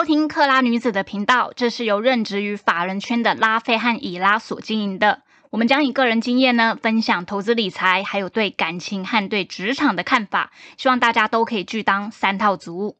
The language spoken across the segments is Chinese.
收听克拉女子的频道，这是由任职于法人圈的拉菲和以拉所经营的。我们将以个人经验呢，分享投资理财，还有对感情和对职场的看法，希望大家都可以去当三套族。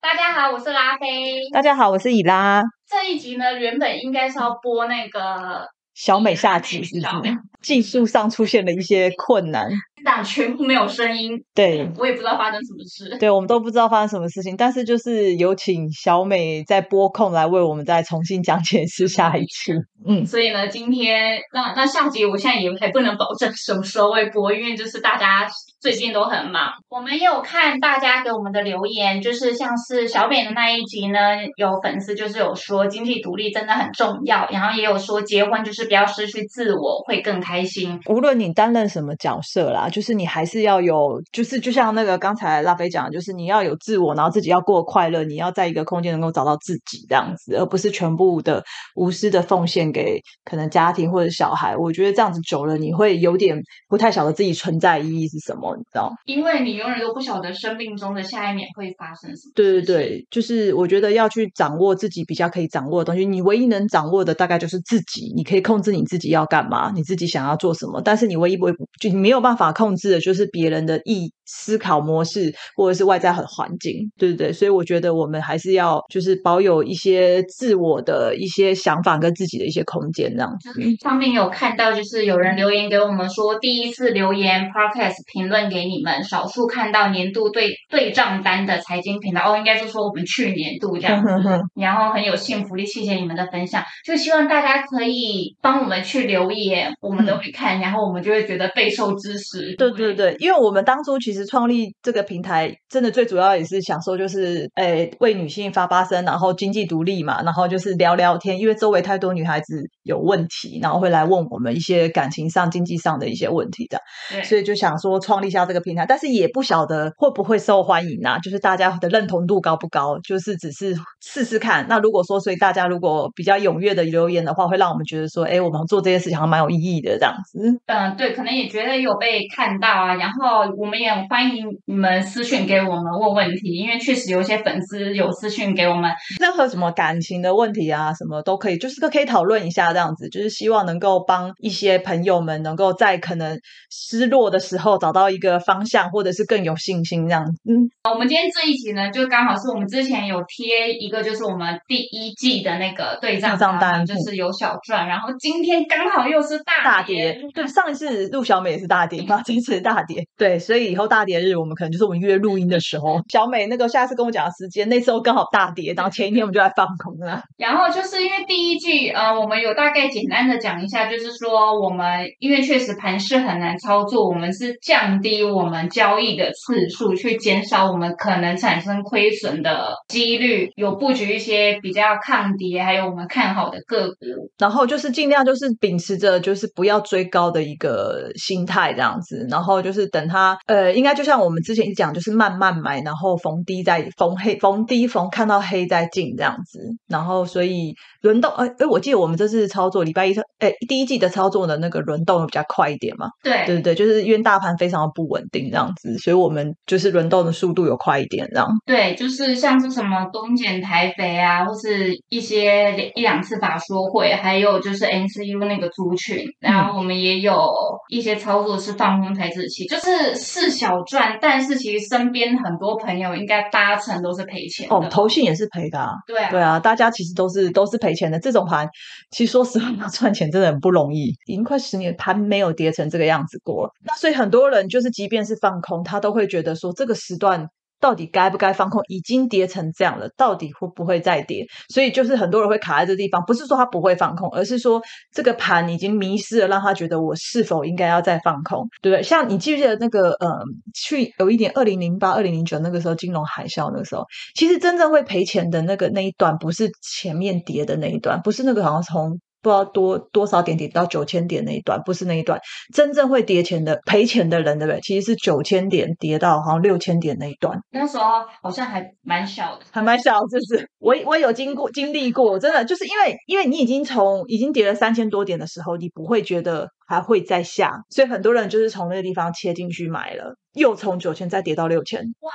大家好，我是拉菲。大家好，我是以拉。这一集呢，原本应该是要播那个小美下集，是不是？技术上出现了一些困难。但全部没有声音，对我也不知道发生什么事。对我们都不知道发生什么事情，但是就是有请小美在播控来为我们再重新讲解释下一次。嗯，所以呢，今天那那下集我现在也还不能保证什么时候会播，因为就是大家最近都很忙。我们有看大家给我们的留言，就是像是小美的那一集呢，有粉丝就是有说经济独立真的很重要，然后也有说结婚就是不要失去自我会更开心。无论你担任什么角色啦。就是你还是要有，就是就像那个刚才拉菲讲的，就是你要有自我，然后自己要过快乐，你要在一个空间能够找到自己这样子，而不是全部的无私的奉献给可能家庭或者小孩。我觉得这样子久了，你会有点不太晓得自己存在意义是什么，你知道？因为你永远都不晓得生命中的下一秒会发生什么。对对对，就是我觉得要去掌握自己比较可以掌握的东西。你唯一能掌握的大概就是自己，你可以控制你自己要干嘛，你自己想要做什么。但是你唯一不会就你没有办法控。制的就是别人的意思考模式，或者是外在很环境，对不对？所以我觉得我们还是要就是保有一些自我的一些想法跟自己的一些空间，这样子。上面有看到，就是有人留言给我们说，第一次留言 podcast 评论给你们，少数看到年度对对账单的财经频道哦，应该是说我们去年度这样子，然后很有幸福力，谢谢你们的分享，就希望大家可以帮我们去留言，我们都会看，然后我们就会觉得备受支持。对对对，因为我们当初其实创立这个平台，真的最主要也是想说，就是诶为女性发发声，然后经济独立嘛，然后就是聊聊天，因为周围太多女孩子有问题，然后会来问我们一些感情上、经济上的一些问题的，所以就想说创立下这个平台，但是也不晓得会不会受欢迎啊，就是大家的认同度高不高，就是只是试试看。那如果说，所以大家如果比较踊跃的留言的话，会让我们觉得说，哎，我们做这些事情还蛮有意义的这样子。嗯，对，可能也觉得有被看。看到啊，然后我们也欢迎你们私讯给我们问问题，因为确实有一些粉丝有私讯给我们，任何什么感情的问题啊，什么都可以，就是都可以讨论一下这样子，就是希望能够帮一些朋友们能够在可能失落的时候找到一个方向，或者是更有信心这样子。嗯，我们今天这一集呢，就刚好是我们之前有贴一个，就是我们第一季的那个对账账单，就是有小赚，然后今天刚好又是大大跌，对，上一次陆小美也是大跌嘛。这次大跌，对，所以以后大跌日我们可能就是我们约录音的时候。小美那个下次跟我讲的时间，那时候刚好大跌，然后前一天我们就来放空了。然后就是因为第一季，呃，我们有大概简单的讲一下，就是说我们因为确实盘势很难操作，我们是降低我们交易的次数，去减少我们可能产生亏损的几率，有布局一些比较抗跌，还有我们看好的个股。然后就是尽量就是秉持着就是不要追高的一个心态这样子。然后就是等它，呃，应该就像我们之前讲，就是慢慢买，然后逢低再逢黑，逢低逢看到黑再进这样子。然后所以轮动，哎哎，我记得我们这次操作礼拜一，哎，第一季的操作的那个轮动比较快一点嘛。对对对，就是因为大盘非常的不稳定这样子，所以我们就是轮动的速度有快一点这样。对，就是像是什么东减台肥啊，或是一些一两次法说会，还有就是 NCU 那个族群，然后我们也有一些操作是放空。台子期就是是小赚，但是其实身边很多朋友应该八成都是赔钱哦。投信也是赔的，对啊，对啊，大家其实都是都是赔钱的。这种盘其实说实话，要 赚钱真的很不容易。已经快十年，盘没有跌成这个样子过。那所以很多人就是，即便是放空，他都会觉得说这个时段。到底该不该放空？已经跌成这样了，到底会不会再跌？所以就是很多人会卡在这地方，不是说他不会放空，而是说这个盘已经迷失了，让他觉得我是否应该要再放空，对不对？像你记不记得那个呃，去有一点二零零八、二零零九那个时候金融海啸那个时候，其实真正会赔钱的那个那一段，不是前面跌的那一段，不是那个好像从。不知道多多少点跌到九千点那一段，不是那一段，真正会跌钱的赔钱的人，对不对？其实是九千点跌到好像六千点那一段，那时候好像还蛮小的，还蛮小，就是？我我有经过经历过，真的就是因为因为你已经从已经跌了三千多点的时候，你不会觉得还会再下，所以很多人就是从那个地方切进去买了，又从九千再跌到六千，哇！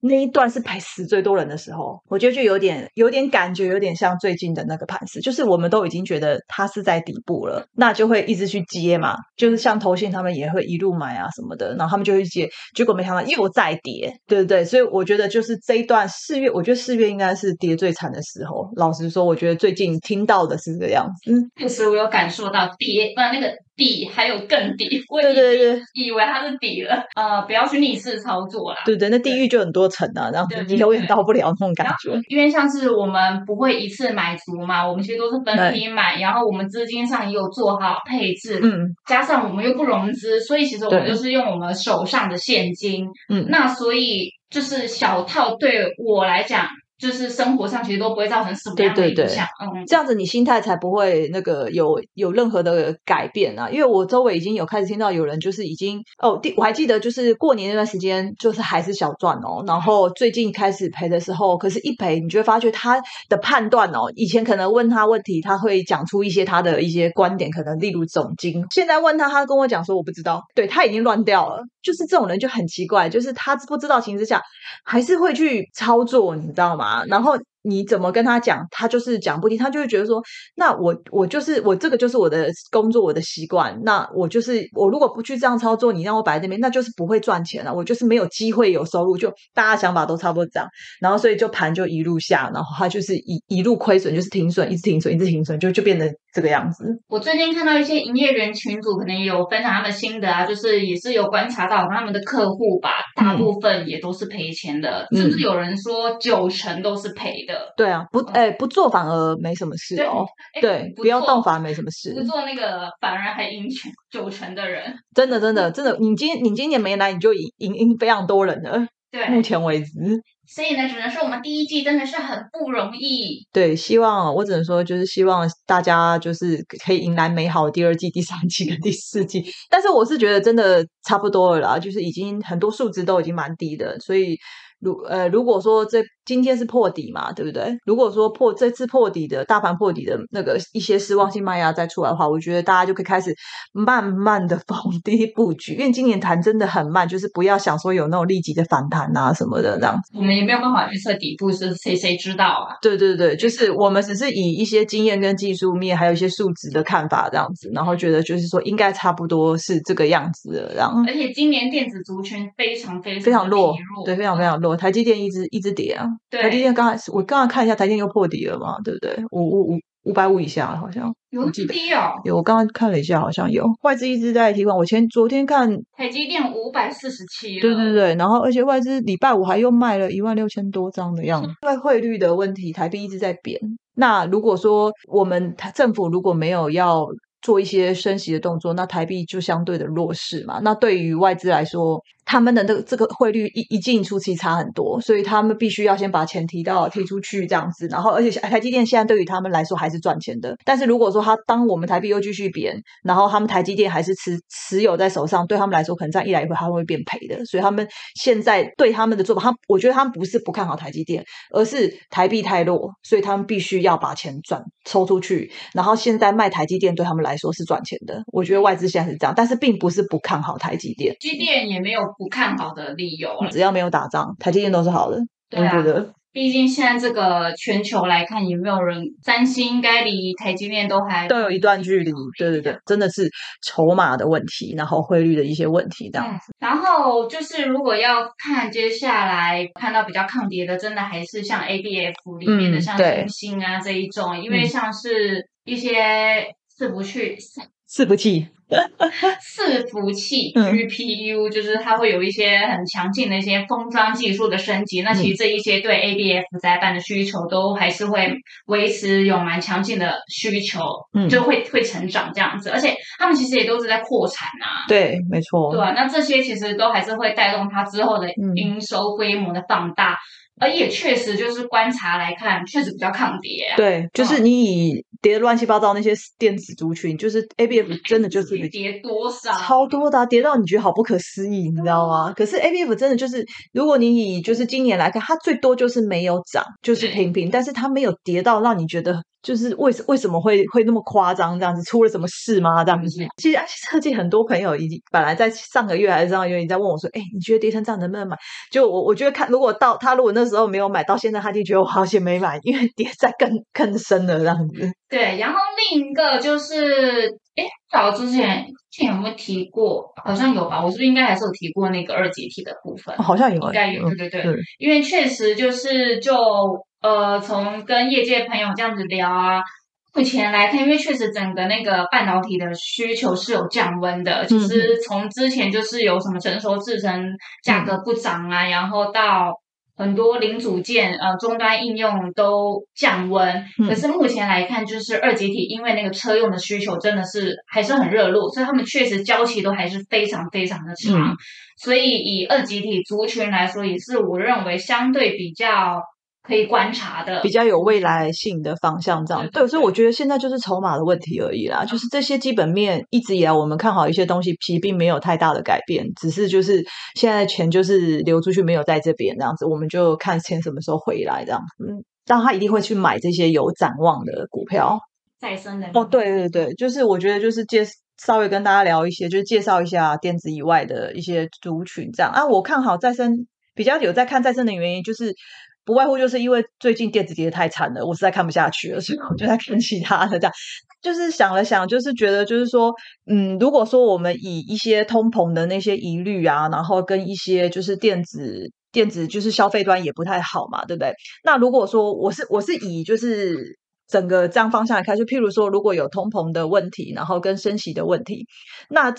那一段是赔死最多人的时候，我觉得就有点有点感觉，有点像最近的那个盘势，就是我们都已经觉得它是在底部了，那就会一直去接嘛，就是像投信他们也会一路买啊什么的，然后他们就会接，结果没想到又再跌，对不对？所以我觉得就是这一段四月，我觉得四月应该是跌最惨的时候。老实说，我觉得最近听到的是这个样子。确实，我有感受到跌，不然那个。底还有更底，我对对对，以为它是底了，呃，不要去逆势操作啦。对对，那地狱就很多层啊，然后永远到不了那种感觉。因为像是我们不会一次买足嘛，我们其实都是分批买，然后我们资金上也有做好配置，嗯，加上我们又不融资，所以其实我们就是用我们手上的现金，嗯，那所以就是小套对我来讲。就是生活上其实都不会造成什么样的影响，嗯，这样子你心态才不会那个有有任何的改变啊。因为我周围已经有开始听到有人就是已经哦，第我还记得就是过年那段时间就是还是小赚哦，然后最近开始赔的时候，可是一赔你就会发觉他的判断哦，以前可能问他问题他会讲出一些他的一些观点，可能例如总金，现在问他他跟我讲说我不知道，对他已经乱掉了，就是这种人就很奇怪，就是他不知道情之下还是会去操作，你知道吗？啊然后你怎么跟他讲，他就是讲不听，他就会觉得说，那我我就是我这个就是我的工作，我的习惯，那我就是我如果不去这样操作，你让我摆在那边，那就是不会赚钱了，我就是没有机会有收入，就大家想法都差不多这样，然后所以就盘就一路下，然后他就是一一路亏损，就是停损，一直停损，一直停损，就就变得。这个样子，我最近看到一些营业员群组，可能也有分享他们心得啊，就是也是有观察到他们的客户吧，大部分也都是赔钱的，甚至有人说九成都是赔的。对啊，不，哎，不做反而没什么事哦。对，不要动反而没什么事。不做那个反而还赢全九成的人。真的，真的，真的，你今你今年没来，你就赢赢赢非常多人了。对，目前为止。所以呢，只能说我们第一季真的是很不容易。对，希望我只能说，就是希望大家就是可以迎来美好第二季、第三季跟第四季。但是我是觉得真的差不多了啦，就是已经很多数值都已经蛮低的，所以如呃，如果说这。今天是破底嘛，对不对？如果说破这次破底的大盘破底的那个一些失望性卖压再出来的话，我觉得大家就可以开始慢慢的逢低布局，因为今年谈真的很慢，就是不要想说有那种立即的反弹啊什么的这样。我们也没有办法预测底部是谁，谁知道啊？对对对，就是我们只是以一些经验跟技术面，还有一些数值的看法这样子，然后觉得就是说应该差不多是这个样子的。然后，而且今年电子族群非常非常非常弱，对，非常非常弱，台积电一直一直跌啊。台积电刚才我刚刚看一下，台积电又破底了嘛，对不对？五五五五百五以下好像有低哦，有我刚刚看了一下，好像有外资一直在提款。我前昨天看台积电五百四十七，对对对，然后而且外资礼拜五还又卖了一万六千多张的样子。因为汇率的问题，台币一直在贬。那如果说我们政府如果没有要做一些升息的动作，那台币就相对的弱势嘛。那对于外资来说，他们的这个这个汇率一一进出其实差很多，所以他们必须要先把钱提到提出去这样子，然后而且台积电现在对于他们来说还是赚钱的。但是如果说他当我们台币又继续贬，然后他们台积电还是持持有在手上，对他们来说可能这样一来一回他们会变赔的。所以他们现在对他们的做法，他我觉得他们不是不看好台积电，而是台币太弱，所以他们必须要把钱转抽出去。然后现在卖台积电对他们来说是赚钱的。我觉得外资现在是这样，但是并不是不看好台积电，积电也没有。不看好的理由，只要没有打仗，台积电都是好的。对啊，毕竟现在这个全球来看，也没有人三星应该离台积电都还都有一段距离。对对对，真的是筹码的问题，然后汇率的一些问题这样子。然后就是如果要看接下来看到比较抗跌的，真的还是像 A B F 里面的像三星啊这一种，因为像是一些伺服器。伺服器，伺服器 GPU 就是它会有一些很强劲的一些封装技术的升级，那其实这一些对 ABF 载板的需求都还是会维持有蛮强劲的需求，就会会成长这样子，而且他们其实也都是在扩产啊，对，没错，对啊，那这些其实都还是会带动它之后的营收规模的放大。而也确实就是观察来看，确实比较抗跌啊。对，就是你以跌乱七八糟那些电子族群，就是 A B F 真的就是跌多少，超多的，跌到你觉得好不可思议，你知道吗？可是 A B F 真的就是，如果你以就是今年来看，它最多就是没有涨，就是平平，但是它没有跌到让你觉得。就是为什为什么会会那么夸张这样子？出了什么事吗？这样子？其实设计很多朋友已经本来在上个月还是上个月，你在问我说：“哎，你觉得跌成这样能不能买？”就我我觉得看，如果到他如果那时候没有买到现在，他就觉得我好险没买，因为跌在更更深了这样子。对，然后另一个就是，哎，早之前之前有没有提过？好像有吧？我是不是应该还是有提过那个二阶体的部分？好像有，应该有。对对对，因为确实就是就。呃，从跟业界朋友这样子聊啊，目前来看，因为确实整个那个半导体的需求是有降温的。其实从之前就是有什么成熟制程价格不涨啊，然后到很多零组件呃终端应用都降温。可是目前来看，就是二级体，因为那个车用的需求真的是还是很热络，所以他们确实交期都还是非常非常的长。所以以二级体族群来说，也是我认为相对比较。可以观察的比较有未来性的方向，这样对，所以我觉得现在就是筹码的问题而已啦。就是这些基本面一直以来我们看好一些东西，其实并没有太大的改变，只是就是现在钱就是流出去，没有在这边这样子，我们就看钱什么时候回来这样。嗯，但他一定会去买这些有展望的股票，再生的哦，对对对，就是我觉得就是介稍微跟大家聊一些，就是介绍一下电子以外的一些族群这样啊。我看好再生比较有在看再生的原因就是。不外乎就是因为最近电子跌的太惨了，我实在看不下去了，所以我就在看其他的。这样就是想了想，就是觉得就是说，嗯，如果说我们以一些通膨的那些疑虑啊，然后跟一些就是电子电子就是消费端也不太好嘛，对不对？那如果说我是我是以就是整个这样方向来看，就譬如说如果有通膨的问题，然后跟升息的问题，那。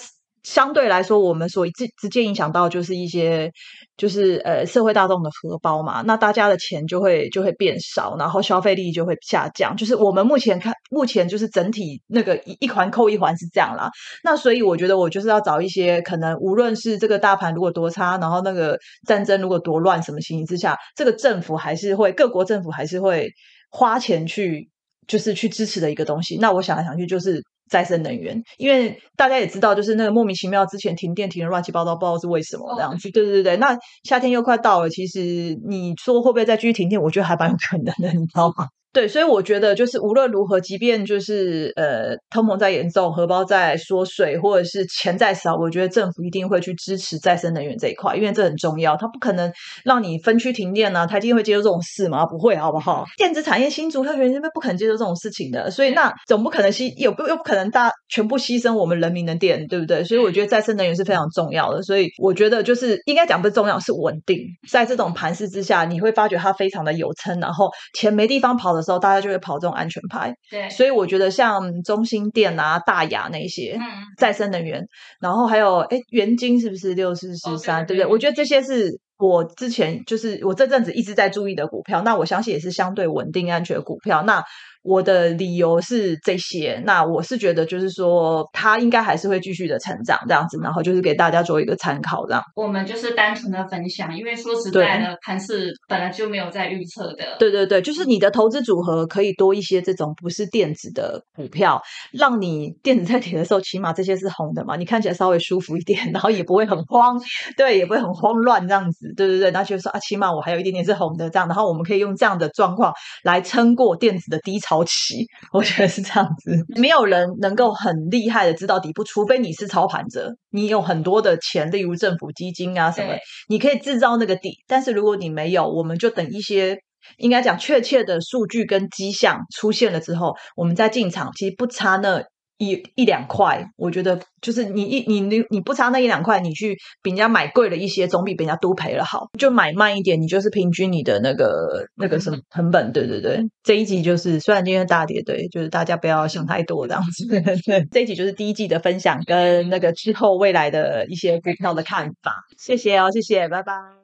相对来说，我们所直直接影响到就是一些，就是呃社会大众的荷包嘛，那大家的钱就会就会变少，然后消费力就会下降。就是我们目前看，目前就是整体那个一一环扣一环是这样啦。那所以我觉得我就是要找一些可能，无论是这个大盘如果多差，然后那个战争如果多乱，什么情形之下，这个政府还是会各国政府还是会花钱去，就是去支持的一个东西。那我想来想去就是。再生能源，因为大家也知道，就是那个莫名其妙之前停电停的乱七八糟，不知道是为什么这样子。对对对那夏天又快到了，其实你说会不会再继续停电？我觉得还蛮有可能的，你知道吗？对，所以我觉得就是无论如何，即便就是呃通膨再严重，荷包在缩水，或者是钱再少，我觉得政府一定会去支持再生能源这一块，因为这很重要。它不可能让你分区停电呢，它一定会接受这种事吗？不会，好不好？电子产业新竹特园这边不可能接受这种事情的，所以那总不可能牺又不又不可能大全部牺牲我们人民的电，对不对？所以我觉得再生能源是非常重要的。所以我觉得就是应该讲不重要，是稳定。在这种盘势之下，你会发觉它非常的有撑，然后钱没地方跑的。时候大家就会跑这种安全牌，对，所以我觉得像中心电啊、大雅那些，嗯，再生能源，然后还有哎，元晶是不是六四四三，对不对？我觉得这些是我之前就是我这阵子一直在注意的股票，那我相信也是相对稳定安全的股票，那。我的理由是这些，那我是觉得就是说，他应该还是会继续的成长这样子，然后就是给大家做一个参考这样。我们就是单纯的分享，因为说实在的，盘市本来就没有在预测的。对对对，就是你的投资组合可以多一些这种不是电子的股票，让你电子在跌的时候，起码这些是红的嘛，你看起来稍微舒服一点，然后也不会很慌，对，也不会很慌乱这样子。对对对，那就是说啊，起码我还有一点点是红的这样，然后我们可以用这样的状况来撑过电子的低潮。超奇，我觉得是这样子，没有人能够很厉害的知道底部，除非你是操盘者，你有很多的钱，例如政府基金啊什么，你可以制造那个底。但是如果你没有，我们就等一些应该讲确切的数据跟迹象出现了之后，我们再进场，其实不差那。一一两块，我觉得就是你一你你你不差那一两块，你去比人家买贵了一些，总比别人家多赔了好。就买慢一点，你就是平均你的那个那个什么成本。对对对，这一集就是虽然今天大跌，对，就是大家不要想太多这样子。对，这一集就是第一季的分享跟那个之后未来的一些股票的看法。谢谢哦，谢谢，拜拜。